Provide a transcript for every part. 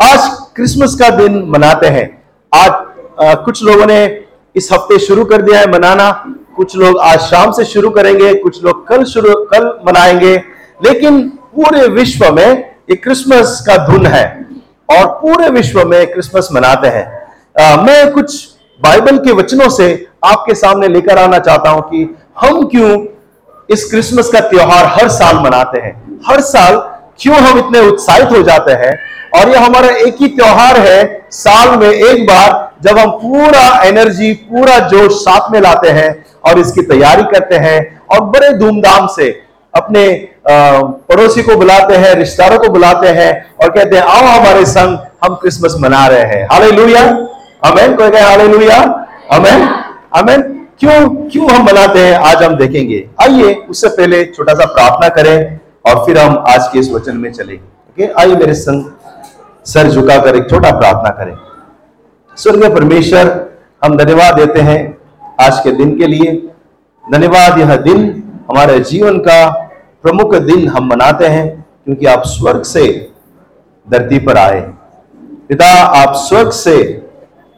आज क्रिसमस का दिन मनाते हैं। आज आ, कुछ लोगों ने इस हफ़्ते शुरू कर दिया है मनाना। कुछ लोग आज शाम से शुरू करेंगे कुछ लोग कल शुरू कल मनाएँगे। लेकिन पूरे विश्व में ये क्रिसमस का धुन है और पूरे विश्व में क्रिसमस मनाते हैं। आ, मैं कुछ बाइबल के वचनों से आपके सामने लेकर आना चाहता हूँ कि हम क्यों इस क्रिसमस का त्योहार हर साल मनाते हैं। हर साल क्यों हम इतने उत्साहित हो जाते हैं? और यह हमारा एक ही त्योहार है, साल में एक बार, जब हम पूरा एनर्जी पूरा जोश साथ में लाते हैं और इसकी तैयारी करते हैं और बड़े धूमधाम से अपने पड़ोसी को बुलाते हैं, रिश्तेदारों को बुलाते हैं और कहते हैं, आओ हमारे संग, हम क्रिसमस मना रहे हैं। हाले लुया अमेन कोई कहे हाले लुया अमेन अमेन क्यों क्यों हम मनाते हैं? आज हम देखेंगे। आइए, उससे पहले छोटा सा प्रार्थना करें। और फिर हम आज के इस वचन में चलेंगे। ओके आइए मेरे संग सर झुकाकर एक छोटा प्रार्थना करें। स्वर्ग परमेश्वर, हम धन्यवाद देते हैं आज के दिन के लिए। धन्यवाद, यह दिन हमारे जीवन का प्रमुख दिन हम मनाते हैं, क्योंकि आप स्वर्ग से धरती पर आए। पिता, आप स्वर्ग से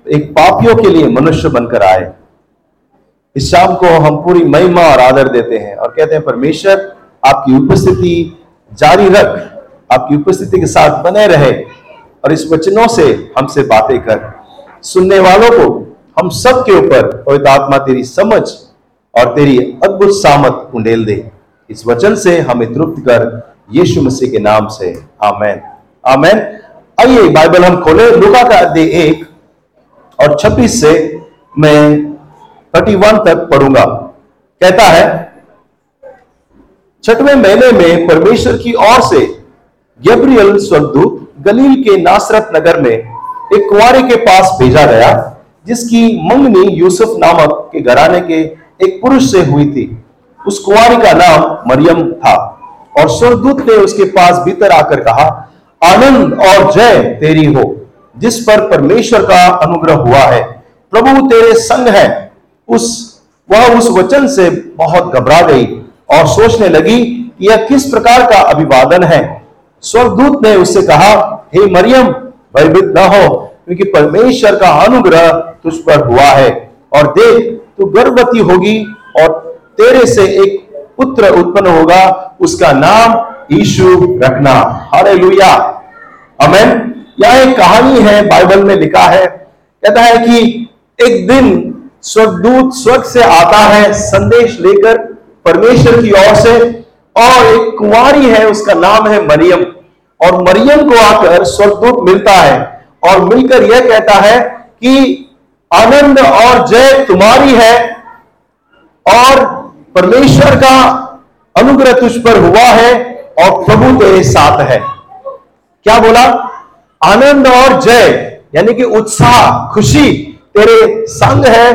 एक पापियों के लिए मनुष्य बनकर आए। इस शाम को हम पूरी महिमा और आदर देते हैं और कहते हैं, परमेश्वर आपकी उपस्थिति जारी रख, आपकी उपस्थिति के साथ बने रहे और इस वचनों से हमसे बातें कर। सुनने वालों को हम सब के ऊपर पवित्र आत्मा तेरी समझ और तेरी अद्भुत सामत उंडेल दे। इस वचन से हमें तृप्त कर, यीशु मसीह के नाम से। आमेन। आमेन। आइए बाइबल हम खोले। लुका का अध्याय एक और छब्बीस से मैं थर्टी वन तक पढ़ूँगा। कहता है छठवें महीने में परमेश्वर की ओर से गैब्रियल स्वर्गदूत गलील के नासरत नगर में एक कुआरे के पास भेजा गया, जिसकी मंगनी यूसुफ नामक के घराने के एक पुरुष से हुई थी। उस कुआरी का नाम मरियम था और स्वर्गदूत ने उसके पास भीतर आकर कहा, आनंद और जय तेरी हो, जिस पर परमेश्वर का अनुग्रह हुआ है। प्रभु तेरे संग है। उस, वह उस वचन से बहुत घबरा गई। और सोचने लगी कि यह किस प्रकार का अभिवादन है। स्वर्गदूत ने उससे कहा हे hey, मरियम भयभीत न हो क्योंकि परमेश्वर का अनुग्रह तुझ पर हुआ है। और देख तू गर्भवती होगी और तेरे से एक पुत्र उत्पन्न होगा उसका नाम यीशु रखना। हरे लुया अमेन यह एक कहानी है बाइबल में लिखा है। कहता है कि एक दिन स्वर्गदूत स्वर्ग से आता है संदेश लेकर परमेश्वर की ओर से, और एक कुंवारी है, उसका नाम है मरियम। और मरियम को आकर स्वर्गदूत मिलता है, और मिलकर यह कहता है कि आनंद और जय तुम्हारी है, और परमेश्वर का अनुग्रह तुझ पर हुआ है, और प्रभु तेरे साथ है। क्या बोला? आनंद और जय, यानी कि उत्साह, खुशी तेरे संग है,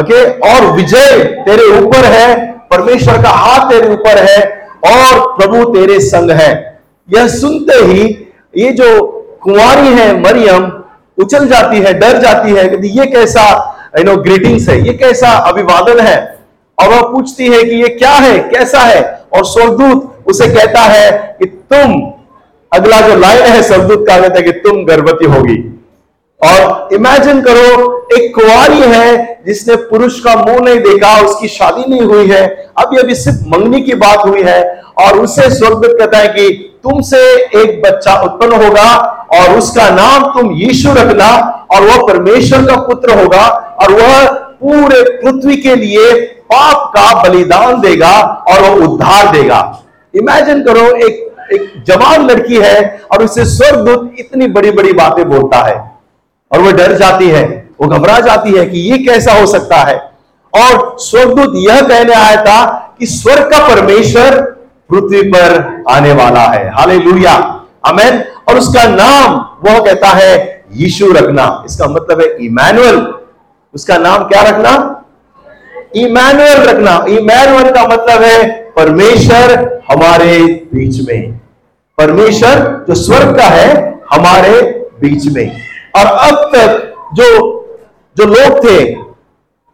ओके? और विजय तेरे ऊपर है परमेश्वर का हाथ तेरे ऊपर है और प्रभु तेरे संग है। यह सुनते ही ये जो कुंवारी है, मरियम, उछल जाती है, डर जाती है ये कैसा यू नो ग्रीटिंग्स है, ये कैसा अभिवादन है? और वह पूछती है कि, ये क्या है, कैसा है? और स्वर्गदूत उसे कहता है कि, तुम, अगला जो लाइन है, स्वर्गदूत का कहता है कि, तुम गर्भवती होगी। और इमेजिन करो, एक कुंवारी है जिसने पुरुष का मुँह नहीं देखा, उसकी शादी नहीं हुई है। अभी अभी सिर्फ़ मंगनी की बात हुई है और उसे स्वर्गदूत कहता है कि तुमसे एक बच्चा उत्पन्न होगा और उसका नाम तुम यीशु रखना और वह परमेश्वर का पुत्र होगा और वह पूरे पृथ्वी के लिए पाप का बलिदान देगा और वह उद्धार देगा। इमेजिन करो, एक एक जवान लड़की है और उसे स्वर्गदूत इतनी बड़ी बड़ी बातें बोलता है और वह डर जाती है। वो घबरा जाती है कि ये कैसा हो सकता है। और स्वर्गदूत यह कहने आया था कि स्वर्ग का परमेश्वर पृथ्वी पर आने वाला है। हाले लुया अमेन और उसका नाम वह कहता है यीशु रखना। इसका मतलब है इमैनुअल। उसका नाम क्या रखना? इमैनुअल रखना। इमैनुअल का मतलब है परमेश्वर हमारे बीच में। परमेश्वर जो स्वर्ग का है, हमारे बीच में। और अब तक जो जो लोग थे,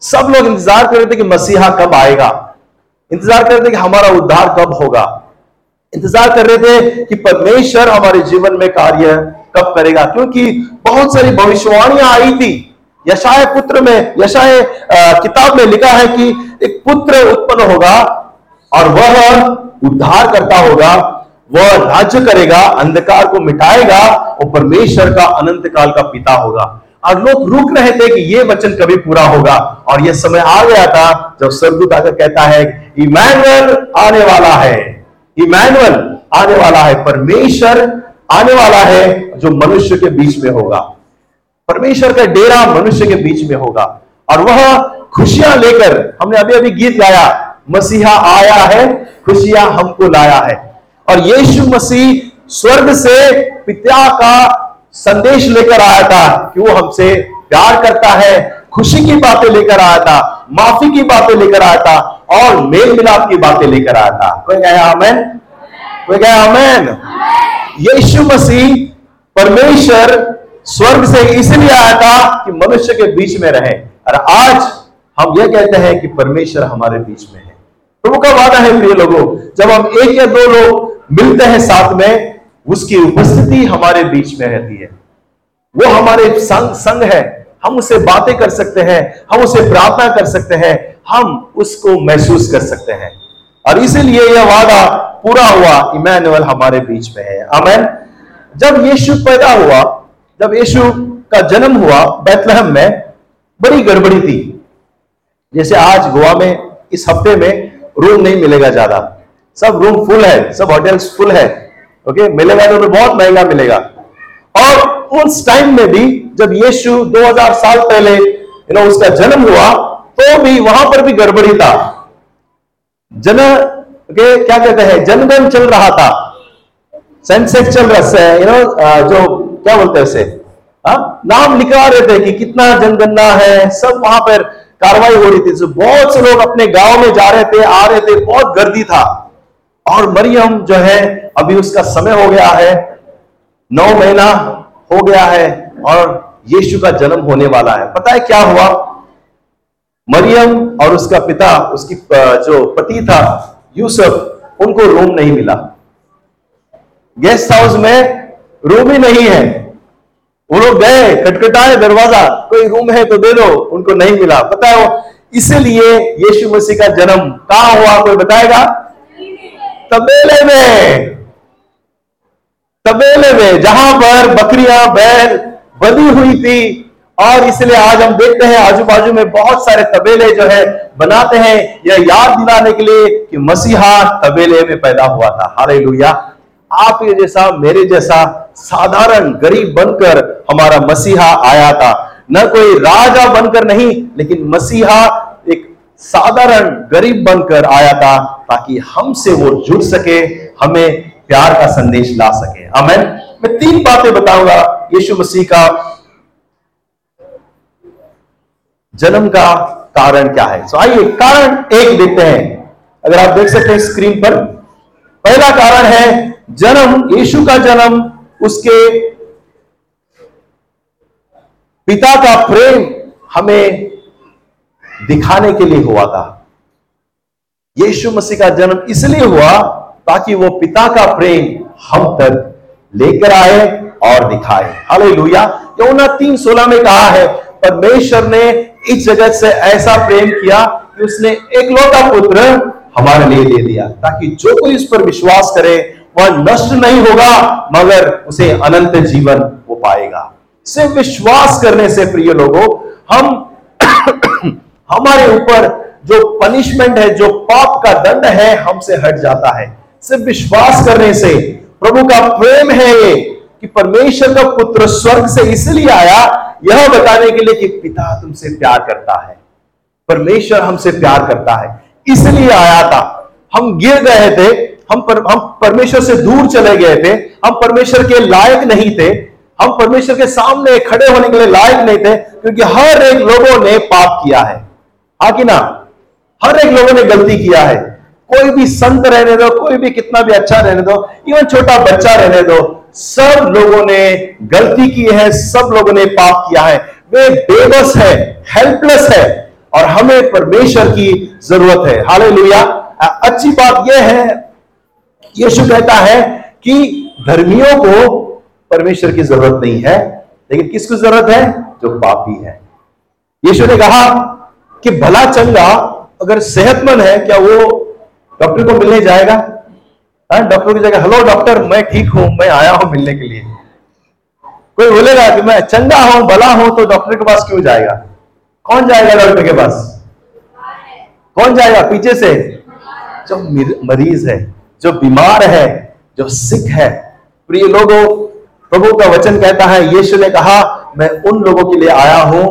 सब लोग इंतज़ार कर रहे थे कि मसीहा कब आएगा। इंतज़ार कर रहे थे कि हमारा उद्धार कब होगा। इंतज़ार कर रहे थे कि परमेश्वर हमारे जीवन में कार्य कब करेगा, क्योंकि बहुत सारी भविष्यवाणियाँ आई थी। यशाय पुत्र में यशाय किताब में लिखा है कि एक पुत्र उत्पन्न होगा और वह उद्धार करता होगा, वह राज्य करेगा, अंधकार को मिटाएगा और परमेश्वर का अनंत काल का पिता होगा। और लोग रुक रहे थे कि ये वचन कभी पूरा होगा। और यह समय आ गया था जब स्वर्गदूत आकर कहता है इमैनुअल आने वाला है। इमैनुअल आने वाला है। परमेश्वर आने वाला है जो मनुष्य के बीच में होगा। परमेश्वर का डेरा मनुष्य के बीच में होगा। और वह खुशियाँ लेकर, हमने अभी अभी गीत गाया, मसीहा आया है, खुशियाँ हमको लाया है। और यीशु मसीह स्वर्ग से पिता का संदेश लेकर आया था कि वो हमसे प्यार करता है, खुशी की बातें लेकर आया था, माफ़ी की बातें लेकर आया था और मेल मिलाप की बातें लेकर आया था। कोई गया आमेन? कोई कहे आमेन? यीशु मसीह परमेश्वर स्वर्ग से इसलिए आया था कि मनुष्य के बीच में रहे। और आज हम यह कहते हैं कि परमेश्वर हमारे बीच में है। प्रभु का वादा है प्रिय लोगों, जब हम एक या दो लोग मिलते हैं साथ में उसकी उपस्थिति हमारे बीच में रहती है। वो हमारे संग संग है। हम उसे बातें कर सकते हैं, हम उसे प्रार्थना कर सकते हैं, हम उसको महसूस कर सकते हैं। और इसीलिए यह वादा पूरा हुआ, इमैनुअल हमारे बीच में है। अमेन जब यीशु पैदा हुआ, जब यीशु का जन्म हुआ बैतलहम में, बड़ी गड़बड़ी थी। जैसे आज गोवा में, इस हफ़्ते में रूम नहीं मिलेगा ज़्यादा। सब रूम फुल है, सब होटल्स फुल है। ओके मिलेगा तो बहुत महँगा मिलेगा। और उस टाइम में भी जब यीशु 2000 साल पहले यू नो उसका जन्म हुआ तो भी वहाँ पर भी गड़बड़ी था। जन के क्या कहते हैं? जनगण चल रहा था। सेंसेक्स चल रहा है यू नो जो, क्या बोलते हैं उसे? हाँ? नाम लिखवा रहे थे कि कितना जनगणना है, सब वहाँ पर कार्रवाई हो रही थी। बहुत से लोग अपने गाँव में जा रहे थे, आ रहे थे, बहुत गर्दी था। और मरियम जो है, अभी उसका समय हो गया है, नौ महीना हो गया है और यीशु का जन्म होने वाला है। पता है क्या हुआ? मरियम और उसका पिता, उसकी जो पति था, यूसुफ, उनको रूम नहीं मिला। गेस्ट हाउस में रूम ही नहीं है। वो लोग गए खटखटाए दरवाज़ा, कोई रूम है तो दे दो, उनको नहीं मिला। पता है वो, इसीलिए यीशु मसीह का जन्म कहाँ हुआ, कोई बताएगा? तबेले में तबेले में जहाँ पर बकरियाँ, बैल बनी हुई थी, और इसलिए आज हम देखते हैं आजू बाजू में बहुत सारे तबेले जो है, बनाते हैं, यह याद दिलाने के लिए कि मसीहा तबेले में पैदा हुआ था। हारे आप ये जैसा, मेरे जैसा साधारण गरीब बनकर हमारा मसीहा आया था। न कोई राजा बनकर नहीं, लेकिन मसीहा साधारण गरीब बनकर आया था ताकि हमसे वो जुड़ सके, हमें प्यार का संदेश ला सके। अमेन मैं तीन बातें बताऊँगा यीशु मसीह का। जन्म का कारण क्या है? सो आइए, कारण एक देखते हैं। अगर आप देख सकते हैं स्क्रीन पर, पहला कारण है जन्म, यीशु का जन्म, उसके पिता का प्रेम हमें दिखाने के लिए हुआ था। यीशु मसीह का जन्म इसलिए हुआ ताकि वो पिता का प्रेम हम तक लेकर आए और दिखाए। हाले लुया यमुना तीन सोलह में कहा है, परमेश्वर ने इस जगत से ऐसा प्रेम किया कि उसने एक लौटा पुत्र हमारे लिए दे दिया, ताकि जो कोई इस पर विश्वास करे, वह नष्ट नहीं होगा, मगर उसे अनंत जीवन वो पाएगा। सिर्फ़ विश्वास करने से प्रिय लोगों, हम हमारे ऊपर जो पनिशमेंट है जो पाप का दंड है हमसे हट जाता है। सिर्फ़ विश्वास करने से। प्रभु का प्रेम है ये कि परमेश्वर का पुत्र स्वर्ग से इसलिए आया यह बताने के लिए कि पिता तुमसे प्यार करता है। परमेश्वर हमसे प्यार करता है। इसलिए आया था। हम गिर गए थे। हम पर, हम परमेश्वर से दूर चले गए थे। हम परमेश्वर के लायक नहीं थे। हम परमेश्वर के सामने खड़े होने के लिए लायक नहीं थे क्योंकि हर एक लोगों ने पाप किया है। ना, हर एक लोगों ने गलती किया है। कोई भी संत रहने दो, कोई भी कितना भी अच्छा रहने दो, इवन छोटा बच्चा रहने दो, सब लोगों ने गलती की है, सब लोगों ने पाप किया है। वे बेबस है हेल्पलेस है, और हमें परमेश्वर की ज़रूरत है। हाले अच्छी बात यह है, यीशु कहता है कि धर्मियों को परमेश्वर की ज़रूरत नहीं है, लेकिन किसको ज़रूरत है? जो पापी है। यीशु ने कहा कि भला चंगा अगर सेहतमंद है क्या वो डॉक्टर को मिलने जाएगा? हाँ, डॉक्टर की जगह हेलो डॉक्टर मैं ठीक हूँ मैं आया हूँ मिलने के लिए। कोई बोलेगा कि मैं चंगा हूँ भला हूँ तो डॉक्टर के पास क्यों जाएगा? कौन जाएगा डॉक्टर के पास? कौन जाएगा पीछे से? जो मरीज़ है जो बीमार है जो सिख है। प्रिय लोगों प्रभु का वचन कहता है यीशु ने कहा मैं उन लोगों के लिए आया हूँ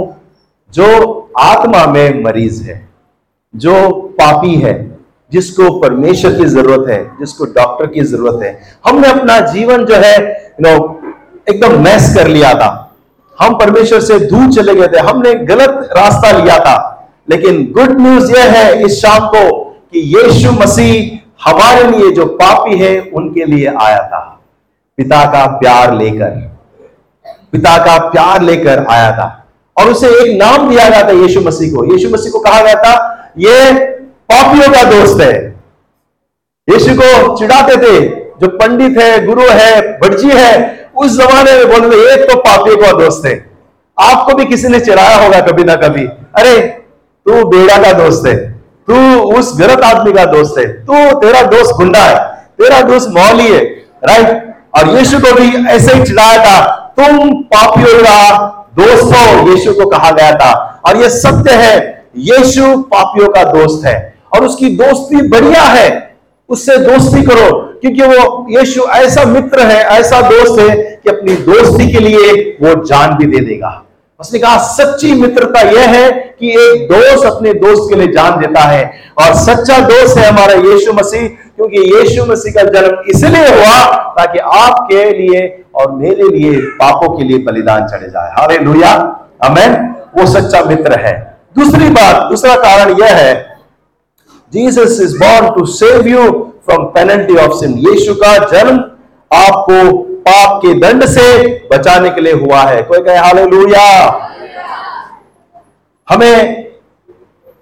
जो आत्मा में मरीज़ है, जो पापी है, जिसको परमेश्वर की ज़रूरत है, जिसको डॉक्टर की ज़रूरत है। हमने अपना जीवन जो है नो एकदम मैस कर लिया था। हम परमेश्वर से दूर चले गए थे। हमने गलत रास्ता लिया था। लेकिन गुड न्यूज़ यह है, इस शाम को कि यीशु मसीह हमारे लिए जो पापी है, उनके लिए आया था। पिता का प्यार लेकर, पिता का प्यार लेकर आया था। और उसे एक नाम दिया गया था यीशु मसीह को। यीशु मसीह को कहा गया था, ये पापियों का दोस्त है। यीशु को चिढ़ाते थे, जो पंडित है, गुरु है, भटजी है, उस जमाने में बोलते एक तो पापियों का दोस्त है। आपको भी किसी ने चिढ़ाया होगा कभी ना कभी, अरे, तू बेड़ा का दोस्त है, तू उस गलत आदमी का दोस्त है, तू तेरा दोस्त गुंडा है, तेरा दोस्त मौली है राइट और यीशु को भी ऐसे ही चिढ़ाया था, तुम पापियों का दोस्त यीशु को कहा गया था। और यह सत्य है, यीशु पापियों का दोस्त है। और उसकी दोस्ती बढ़िया है, उससे दोस्ती करो, क्योंकि वो यीशु ऐसा मित्र है, ऐसा दोस्त है कि अपनी दोस्ती के लिए वो जान भी दे देगा। उसने कहा, सच्ची मित्रता यह है कि एक दोस्त अपने दोस्त के लिए जान देता है। और सच्चा दोस्त है हमारा यीशु मसीह, क्योंकि यीशु मसीह का जन्म इसलिए हुआ ताकि आपके लिए और मेरे लिए पापों के लिए बलिदान चढ़े जाए। हारे लुया अमेन वो सच्चा मित्र है। दूसरी बात, दूसरा कारण यह है, Jesus is born to save you from penalty of sin. यीशु का जन्म आपको पाप के दंड से बचाने के लिए हुआ है। कोई कहे, हालेलुया। हमें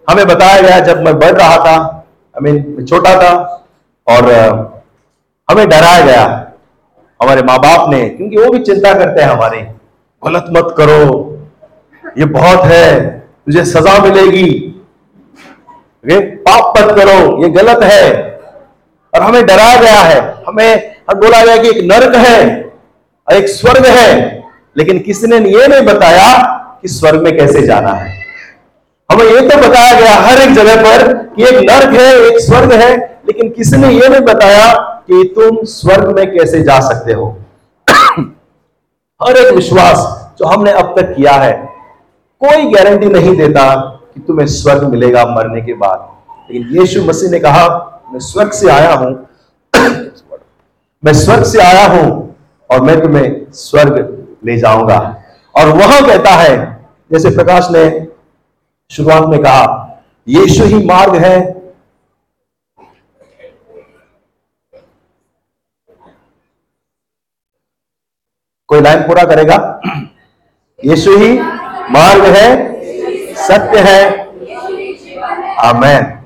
हमें बताया गया, जब मैं बढ़ रहा था आई मीन छोटा था, और हमें डराया गया। हमारे माँ बाप ने, क्योंकि वो भी चिंता करते हैं हमारे, गलत मत करो, ये बहुत है, तुझे सजा मिलेगी। पाप मत करो, ये गलत है। और हमें डराया गया है। हमें बोला गया कि एक नर्क है और एक स्वर्ग है। लेकिन किसी ने यह नहीं बताया कि स्वर्ग में कैसे जाना है? हमें यह तो बताया गया हर एक जगह पर कि एक नर्क है, एक स्वर्ग है, लेकिन किसी ने यह नहीं बताया कि तुम स्वर्ग में कैसे जा सकते हो? हर एक विश्वास जो हमने अब तक किया है, कोई गारंटी नहीं देता कि तुम्हें स्वर्ग मिलेगा मरने के बाद। लेकिन यीशु मसीह ने कहा, मैं स्वर्ग से आया हूँ मैं स्वर्ग से आया हूँ और मैं तुम्हें स्वर्ग ले जाऊँगा। और वहाँ कहता है, जैसे प्रकाश ने शुरुआत में कहा, यीशु ही मार्ग है। कोई लाइन पूरा करेगा? यीशु ही मार्ग है, सत्य है, आमेन।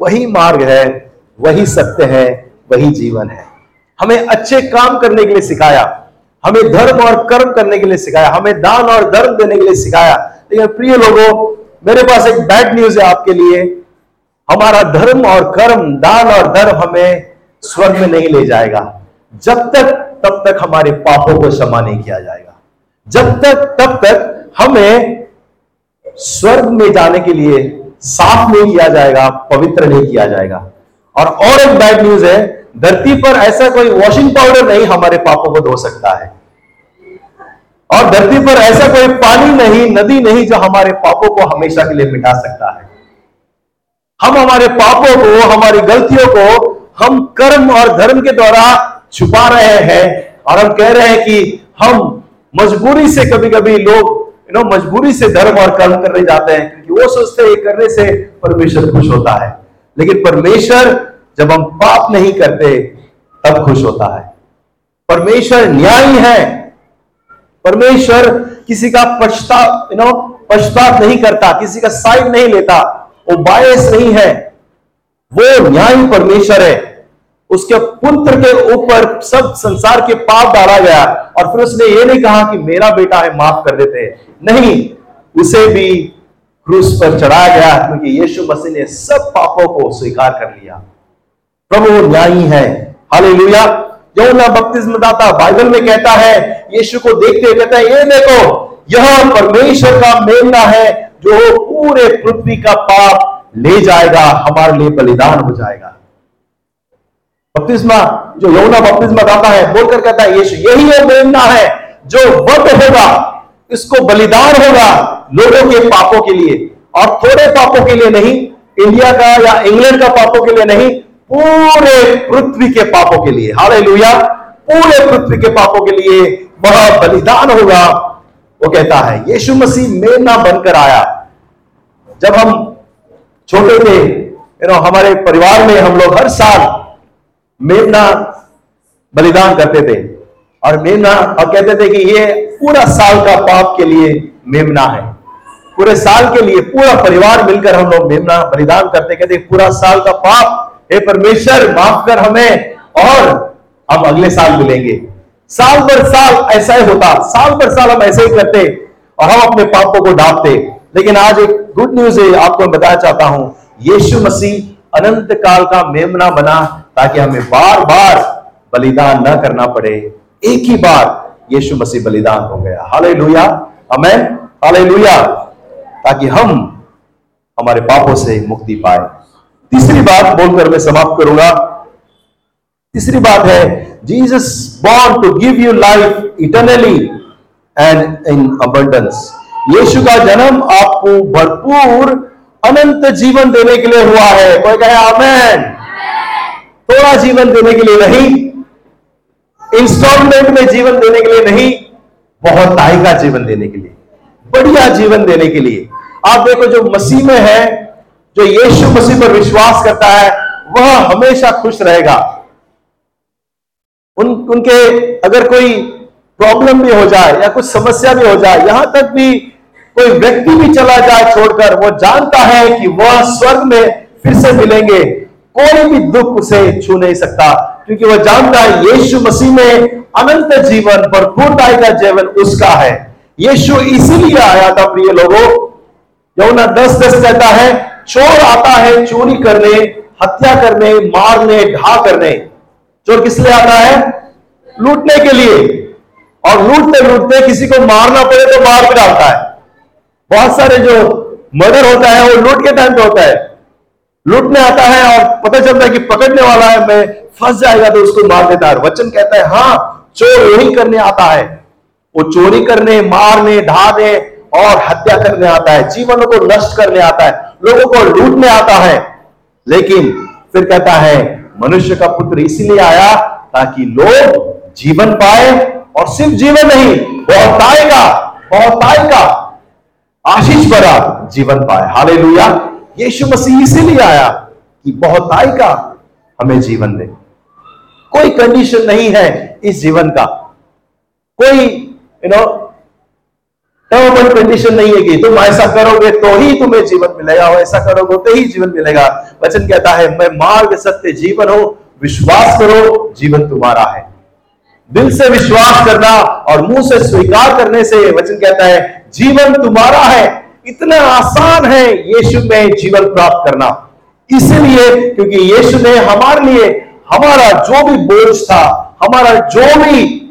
वही मार्ग है, वही सत्य है, वही जीवन है। हमें अच्छे काम करने के लिए सिखाया, हमें धर्म और कर्म करने के लिए सिखाया, हमें दान और धर्म देने के लिए सिखाया। लेकिन प्रिय लोगों, मेरे पास एक बैड न्यूज़ है आपके लिए। हमारा धर्म और कर्म, दान और धर्म हमें स्वर्ग में नहीं ले जाएगा। जब तक, तब तक हमारे पापों को क्षमा नहीं किया जाएगा। जब तक, तब तक हमें स्वर्ग में जाने के लिए साफ़ नहीं किया जाएगा, पवित्र नहीं किया जाएगा। और और एक बैड न्यूज़ है धरती पर ऐसा कोई वॉशिंग पाउडर नहीं हमारे पापों को धो सकता है। और धरती पर ऐसा कोई पानी नहीं, नदी नहीं जो हमारे पापों को हमेशा के लिए मिटा सकता है। हम हमारे पापों को, हमारी गलतियों को हम कर्म और धर्म के द्वारा छुपा रहे हैं और हम कह रहे हैं कि हम मजबूरी से कभी कभी लोग यू नो मजबूरी से धर्म और कर्म करने जाते हैं, क्योंकि वो सोचते हैं करने से परमेश्वर खुश होता है। लेकिन परमेश्वर जब हम पाप नहीं करते, तब खुश होता है। परमेश्वर न्यायी है। परमेश्वर किसी का पश्चाताप यू नो पश्चाताप नहीं करता, किसी का साइड नहीं लेता, वो बायस नहीं है। वो न्यायी परमेश्वर है। उसके पुत्र के ऊपर सब संसार के पाप डाला गया और फिर उसने ये नहीं कहा कि मेरा बेटा है, माफ़ कर देते नहीं, उसे भी क्रूस पर चढ़ाया गया क्योंकि यीशु मसीह ने सब पापों को स्वीकार कर लिया। प्रभु न्यायी है। हालेलुया। यौना बपतिस्म दाता बाइबल में कहता है, यीशु को देखते हुए कहता है, ये देखो, यह परमेश्वर का मेमना है, जो पूरे पृथ्वी का पाप ले जाएगा, हमारे लिए बलिदान हो जाएगा। बपतिस्मा जो यमुना बपतिस्मा दाता है, बोलकर कहता है, यीशु, यही वो मेमना है, जो वध होगा, इसको बलिदान होगा लोगों के पापों के लिए, और थोड़े पापों के लिए नहीं, इंडिया का या इंग्लैंड का पापों के लिए नहीं पूरे पृथ्वी के पापों के लिए। हाले पूरे पृथ्वी के पापों के लिए वह बलिदान होगा। वो कहता है, यीशु मसीह मेमना बनकर आया। जब हम छोटे थे यू नो हमारे परिवार में हम लोग हर साल मेमना बलिदान करते थे। और मेमना, और कहते थे कि ये पूरा साल का पाप के लिए मेमना है। पूरे साल के लिए पूरा परिवार मिलकर हम लोग मेमना बलिदान करते। कहते पूरा साल का पाप हे परमेश्वर, माफ़ कर हमें, और हम अगले साल मिलेंगे। साल भर साल ऐसा ही होता, साल भर साल हम ऐसे ही करते, और हम अपने पापों को डांपते लेकिन आज एक गुड न्यूज़ है, आपको मैं बताना चाहता हूँ, यीशु मसीह अनंत काल का मेमना बना, ताकि हमें बार बार बलिदान न करना पड़े। एक ही बार यीशु मसीह बलिदान हो गया। हाले लुया हमें हाले ताकि हम हमारे पापों से मुक्ति पाए। तीसरी बात बोलकर मैं समाप्त करूँगा। तीसरी बात है Jesus born to give you life eternally and in abundance यीशु का जन्म आपको भरपूर अनंत जीवन देने के लिए हुआ है। कोई कहे, आमेन। थोड़ा जीवन देने के लिए नहीं इंस्टॉलमेंट में जीवन देने के लिए नहीं, बहुत ताई का जीवन देने के लिए, बढ़िया जीवन देने के लिए। आप देखो जो मसीह में है जो यीशु मसीह पर विश्वास करता है, वह हमेशा खुश रहेगा। उन, उनके अगर कोई प्रॉब्लम भी हो जाए या कुछ समस्या भी हो जाए, यहाँ तक भी कोई व्यक्ति भी चला जाए छोड़कर, वो जानता है कि वह स्वर्ग में फिर से मिलेंगे। कोई भी दुख उसे छू नहीं सकता, क्योंकि वह जानता है यीशु मसीह में अनंत जीवन भरपूरताई का जीवन उसका है। यीशु इसीलिए आया था, प्रिय लोगों। यमुना दस दस कहता है चोर आता है चोरी करने, हत्या करने, मारने ढा करने। चोर किस लिए आता है? लूटने के लिए। और लूटते लूटते किसी को मारना पड़े तो मार भी डालता है। बहुत सारे जो मर्डर होता है, वो लूट के टाइम पे होता है। लूटने आता है और पता चलता है कि पकड़ने वाला है, मैं फंस जाएगा तो उसको मार देता है। वचन कहता है हाँ चोर वही करने आता है। वो चोरी करने, मारने ढाने और हत्या करने आता है, जीवन को नष्ट करने आता है, लोगों को लूटने आता है। लेकिन फिर कहता है, मनुष्य का पुत्र इसलिए आया ताकि लोग जीवन पाए और सिर्फ़ जीवन नहीं बहुत आएगा बहुत आएगा आशीष भरा जीवन पाए। हाले लुया यीशु मसीह इसीलिए आया कि बहुत आएगा हमें जीवन दे। कोई कंडीशन नहीं है इस जीवन का। कोई you know term and condition नहीं है कि तुम ऐसा करोगे तो ही तुम्हें जीवन मिलेगा और ऐसा करोगे तो ही जीवन मिलेगा। वचन कहता है, मैं मार्ग, सत्य, जीवन हो, विश्वास करो, जीवन तुम्हारा है। दिल से विश्वास करना और मुँह से स्वीकार करने से वचन कहता है, जीवन तुम्हारा है, इतना आसान है यीशु में जीवन प्राप्त करना। इसलिए, क्योंकि यीशु ने हमारे लिए हमारा जो भी बोझ था, हमारा जो भी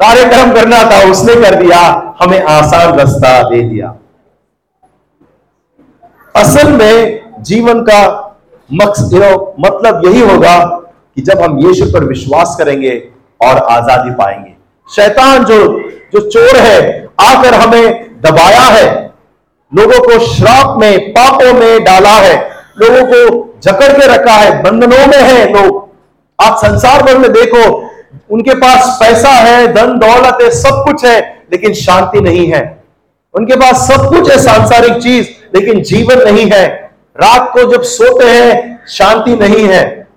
कार्यक्रम करना था, उसने कर दिया, हमें आसान रास्ता दे दिया। असल में जीवन का मकसद मतलब यही होगा कि जब हम यीशु पर विश्वास करेंगे और आज़ादी पाएँगे। शैतान जो जो चोर है, आकर हमें दबाया है, लोगों को श्राप में, पापों में डाला है, लोगों को जकड़ के रखा है, बंधनों में है लोग। आप संसार भर में देखो उनके पास पैसा है, धन, दौलत है, सब कुछ है, लेकिन शांति नहीं है। उनके पास सब कुछ है, सांसारिक चीज़, लेकिन जीवन नहीं है। रात को जब सोते हैं, शांति नहीं है।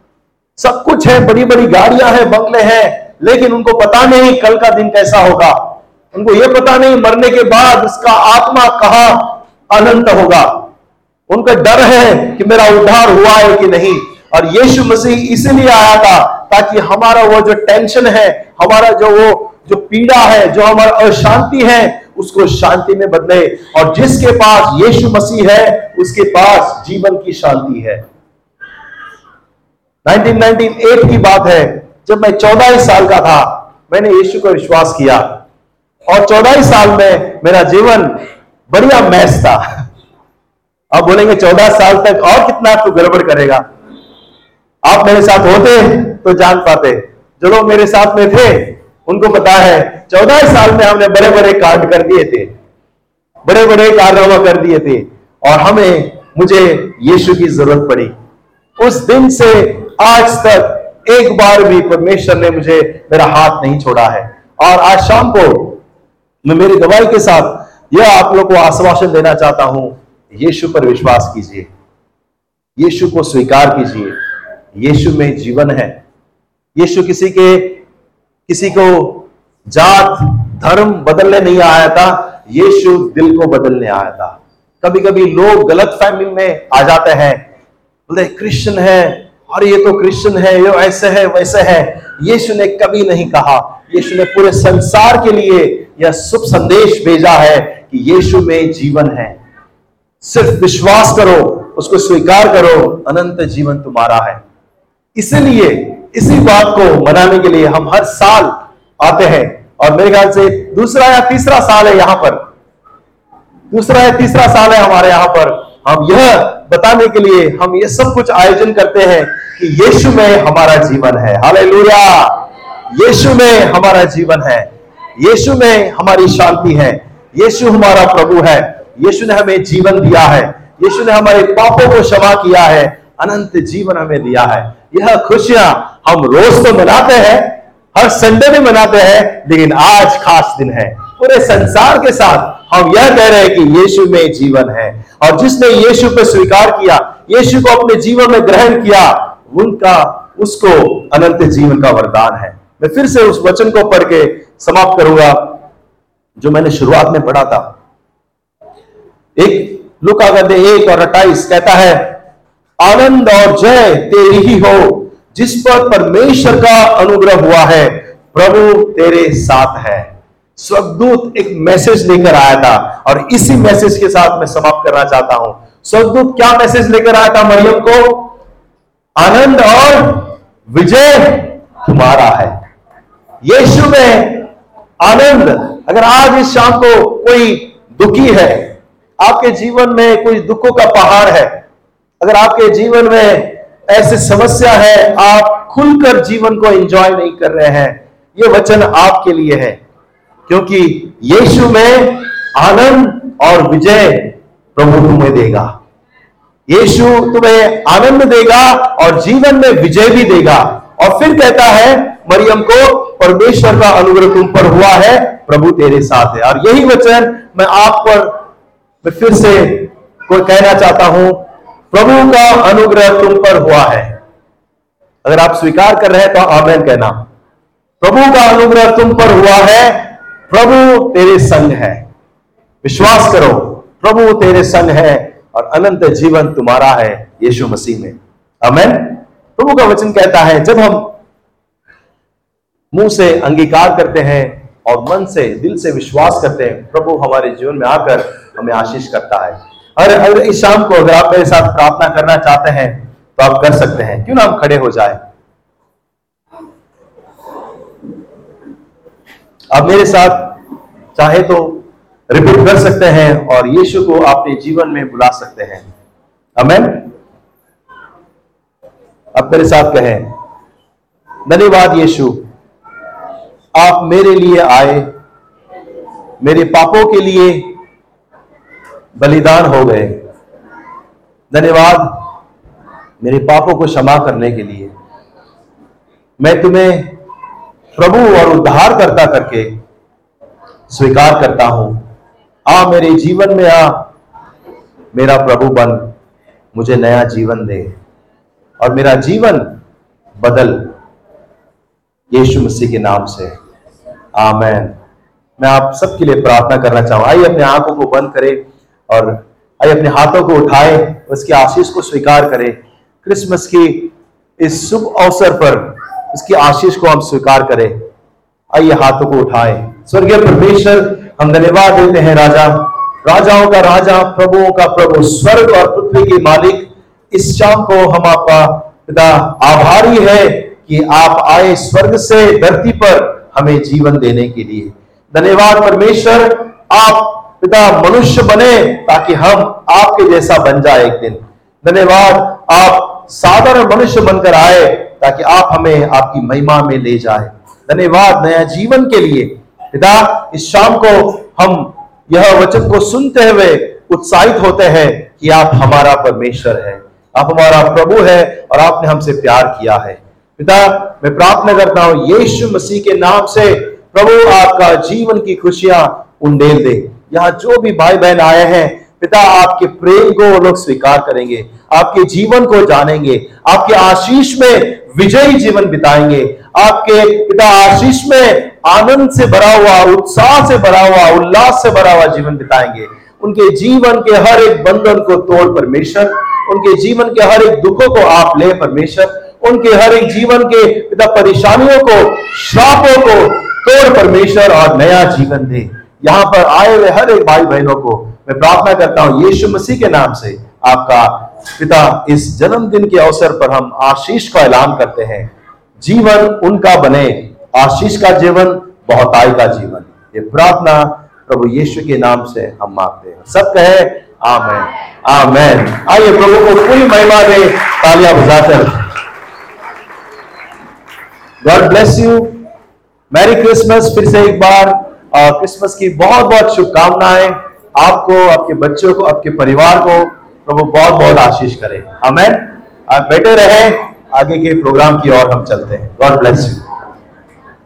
सब कुछ है बड़ी बड़ी गाड़ियाँ हैं, बंगले हैं, लेकिन उनको पता नहीं कल का दिन कैसा होगा। उनको यह पता नहीं मरने के बाद उसका आत्मा कहा अनंत होगा। उनका डर है कि मेरा उद्धार हुआ है कि नहीं। और यीशु मसीह इसीलिए आया था ताकि हमारा वो जो टेंशन है, हमारा जो वो, जो पीड़ा है, जो हमारा अशांति है, उसको शांति में बदले। और जिसके पास यीशु मसीह है, उसके पास जीवन की शांति है। 1998 की बात है, जब मैं चौदह साल का था, मैंने यीशु को विश्वास किया। और चौदह साल में मेरा जीवन बढ़िया मैच था। अब बोलेंगे, चौदह साल तक और कितना तू गड़बड़ करेगा? आप मेरे साथ होते तो जान पाते। जो लोग मेरे साथ में थे, उनको पता है, चौदह साल में हमने बड़े बड़े कांड कर दिए थे। बड़े बड़े कारनामा कर दिए थे। और हमें, मुझे यीशु की ज़रूरत पड़ी। उस दिन से आज तक, एक बार भी परमेश्वर ने मुझे मेरा हाथ नहीं छोड़ा है। और आज शाम को, मैं मेरी गवाही के साथ, यह आप लोग को आश्वासन देना चाहता हूँ, यीशु पर विश्वास कीजिए। यीशु को स्वीकार कीजिए। यीशु में जीवन है। यीशु किसी के, किसी को जात, धर्म बदलने नहीं आया था, यीशु दिल को बदलने आया था। कभी कभी लोग गलत फैमिली में आ जाते हैं। बोले क्रिश्चियन है, और ये तो क्रिश्चियन है, ये ऐसे है, वैसे है। यीशु ने कभी नहीं कहा। यीशु ने पूरे संसार के लिए यह शुभ संदेश भेजा है कि यीशु में जीवन है। सिर्फ़ विश्वास करो, उसको स्वीकार करो, अनंत जीवन तुम्हारा है। इसलिए इसी बात को मनाने के लिए हम हर साल आते हैं। और मेरे ख्याल से दूसरा या तीसरा साल है यहाँ पर। दूसरा या तीसरा साल है हमारे यहाँ पर। हम यह बताने के लिए हम ये सब कुछ आयोजन करते हैं कि यीशु में हमारा जीवन है। हालेलुया। यीशु में हमारा जीवन है। यीशु में हमारी शांति है। यीशु हमारा प्रभु है। यीशु ने हमें जीवन दिया है। यीशु ने हमारे पापों को क्षमा किया है। अनंत जीवन हमें दिया है। यह खुशियाँ हम रोज तो मनाते हैं, हर संडे भी मनाते हैं, लेकिन आज खास दिन है। पूरे संसार के साथ हम यह कह रहे हैं कि यीशु में जीवन है। और जिसने यीशु को स्वीकार किया, यीशु को अपने जीवन में ग्रहण किया, उनका, उसको अनंत जीवन का वरदान है। मैं फिर से उस वचन को पढ़ के समाप्त करूँगा, जो मैंने शुरुआत में पढ़ा था। एक लुका गद्दे एक और अट्ठाईस कहता है आनंद और जय तेरी ही हो, जिस पर परमेश्वर का अनुग्रह हुआ है, प्रभु तेरे साथ है। स्वर्गदूत एक मैसेज लेकर आया था, और इसी मैसेज के साथ मैं समाप्त करना चाहता हूँ। स्वर्गदूत क्या मैसेज लेकर आया था मरियम को? आनंद और विजय तुम्हारा है। यीशु में आनंद। अगर आज इस शाम को कोई दुखी है, आपके जीवन में कोई दुखों का पहाड़ है अगर आपके जीवन में ऐसी समस्या है, आप खुलकर जीवन को एंजॉय नहीं कर रहे हैं, ये वचन आपके लिए है। क्योंकि यीशु में आनंद और विजय प्रभु तुम्हें देगा। यीशु तुम्हें आनंद देगा और जीवन में विजय भी देगा। और फिर कहता है, मरियम को, परमेश्वर का अनुग्रह तुम पर हुआ है, प्रभु तेरे साथ है। और यही वचन मैं आप पर, मैं फिर से कोई कहना चाहता हूँ प्रभु का अनुग्रह तुम पर हुआ है। अगर आप स्वीकार कर रहे हैं तो आमेन कहना। प्रभु का अनुग्रह तुम पर हुआ है। प्रभु तेरे संग है। विश्वास करो, प्रभु तेरे संग है और अनंत जीवन तुम्हारा है यीशु मसीह में। अमेन प्रभु का वचन कहता है, जब हम मुँह से अंगीकार करते हैं और मन से, दिल से विश्वास करते हैं, प्रभु हमारे जीवन में आकर हमें आशीष करता है। और अगर इस शाम को अगर आप मेरे साथ प्रार्थना करना चाहते हैं तो आप कर सकते हैं। क्यों ना हम खड़े हो जाए? आप मेरे साथ चाहे तो रिपीट कर सकते हैं और यीशु को अपने जीवन में बुला सकते हैं। अमेन अब मेरे साथ कहें, धन्यवाद यीशु, आप मेरे लिए आए, मेरे पापों के लिए बलिदान हो गए। धन्यवाद मेरे पापों को क्षमा करने के लिए। मैं तुम्हें प्रभु और उद्धार करता करके स्वीकार करता हूँ। आ मेरे जीवन में आ, मेरा प्रभु बन, मुझे नया जीवन दे और मेरा जीवन बदल यीशु मसीह के नाम से। आमेन। मैं आप सबके लिए प्रार्थना करना चाहूँ आइए अपने आँखों को बंद करें। और आइए अपने हाथों को उठाए, उसकी आशीष को स्वीकार करें। क्रिसमस की इस शुभ अवसर पर इसकी आशीष को हम स्वीकार करें। आइए हाथों को उठाएँ। स्वर्गीय परमेश्वर, हम धन्यवाद देते हैं राजा। राजाओं का राजा, प्रभुओं का प्रभु, स्वर्ग और पृथ्वी के मालिक। इस शाम को हम आपका पिता आभारी है कि आप आए स्वर्ग से धरती पर हमें जीवन देने के लिए। धन्यवाद परमेश्वर, आप पिता मनुष्य बने ताकि हम आपके जैसा बन जाए एक दिन। धन्यवाद, आप साधारण मनुष्य बनकर आए ताकि आप हमें आपकी महिमा में ले जाए। धन्यवाद नया जीवन के लिए। पिता, इस शाम को हम यह वचन को सुनते हुए उत्साहित होते हैं कि आप हमारा परमेश्वर है। आप हमारा प्रभु है और आपने हमसे प्यार किया है। पिता, मैं प्रार्थना करता हूँ यीशु मसीह के नाम से प्रभु आपका जीवन की खुशियाँ उंडेल दे। यहाँ जो भी भाई बहन आए हैं, पिता आपके प्रेम को वो लोग स्वीकार करेंगे, आपके जीवन को जानेंगे, आपके आशीष में विजयी जीवन बिताएँगे, आपके पिता आशीष में आनंद से भरा हुआ, उत्साह से भरा हुआ, उल्लास से भरा हुआ जीवन बिताएँगे। उनके जीवन के हर एक बंधन को तोड़ परमेश्वर, उनके जीवन के हर एक दुखों को आप ले परमेश्वर, उनके हर एक जीवन के पिता परेशानियों को, श्रापों को तोड़ परमेश्वर और नया जीवन दे। यहाँ पर आए हुए हर एक भाई बहनों को मैं प्रार्थना करता हूँ, यीशु मसीह के नाम से आपका पिता इस जन्मदिन के अवसर पर हम आशीष का ऐलान करते हैं। जीवन उनका बने, आशीष का जीवन बहुताई का जीवन। ये प्रार्थना प्रभु यीशु के नाम से हम मांगते हैं। सब कहे, आमेन। आमेन। आइए प्रभु को पूरी महिमा दे, तालियाँ बजाकर। God bless you merry Christmas फिर से एक बार। क्रिसमस की बहुत बहुत शुभकामनाएँ आपको, आपके बच्चों को, आपके परिवार को, प्रभु बहुत बहुत आशीष करें। हमें आप बैठे रहे, आगे के प्रोग्राम की ओर हम चलते हैं। God bless you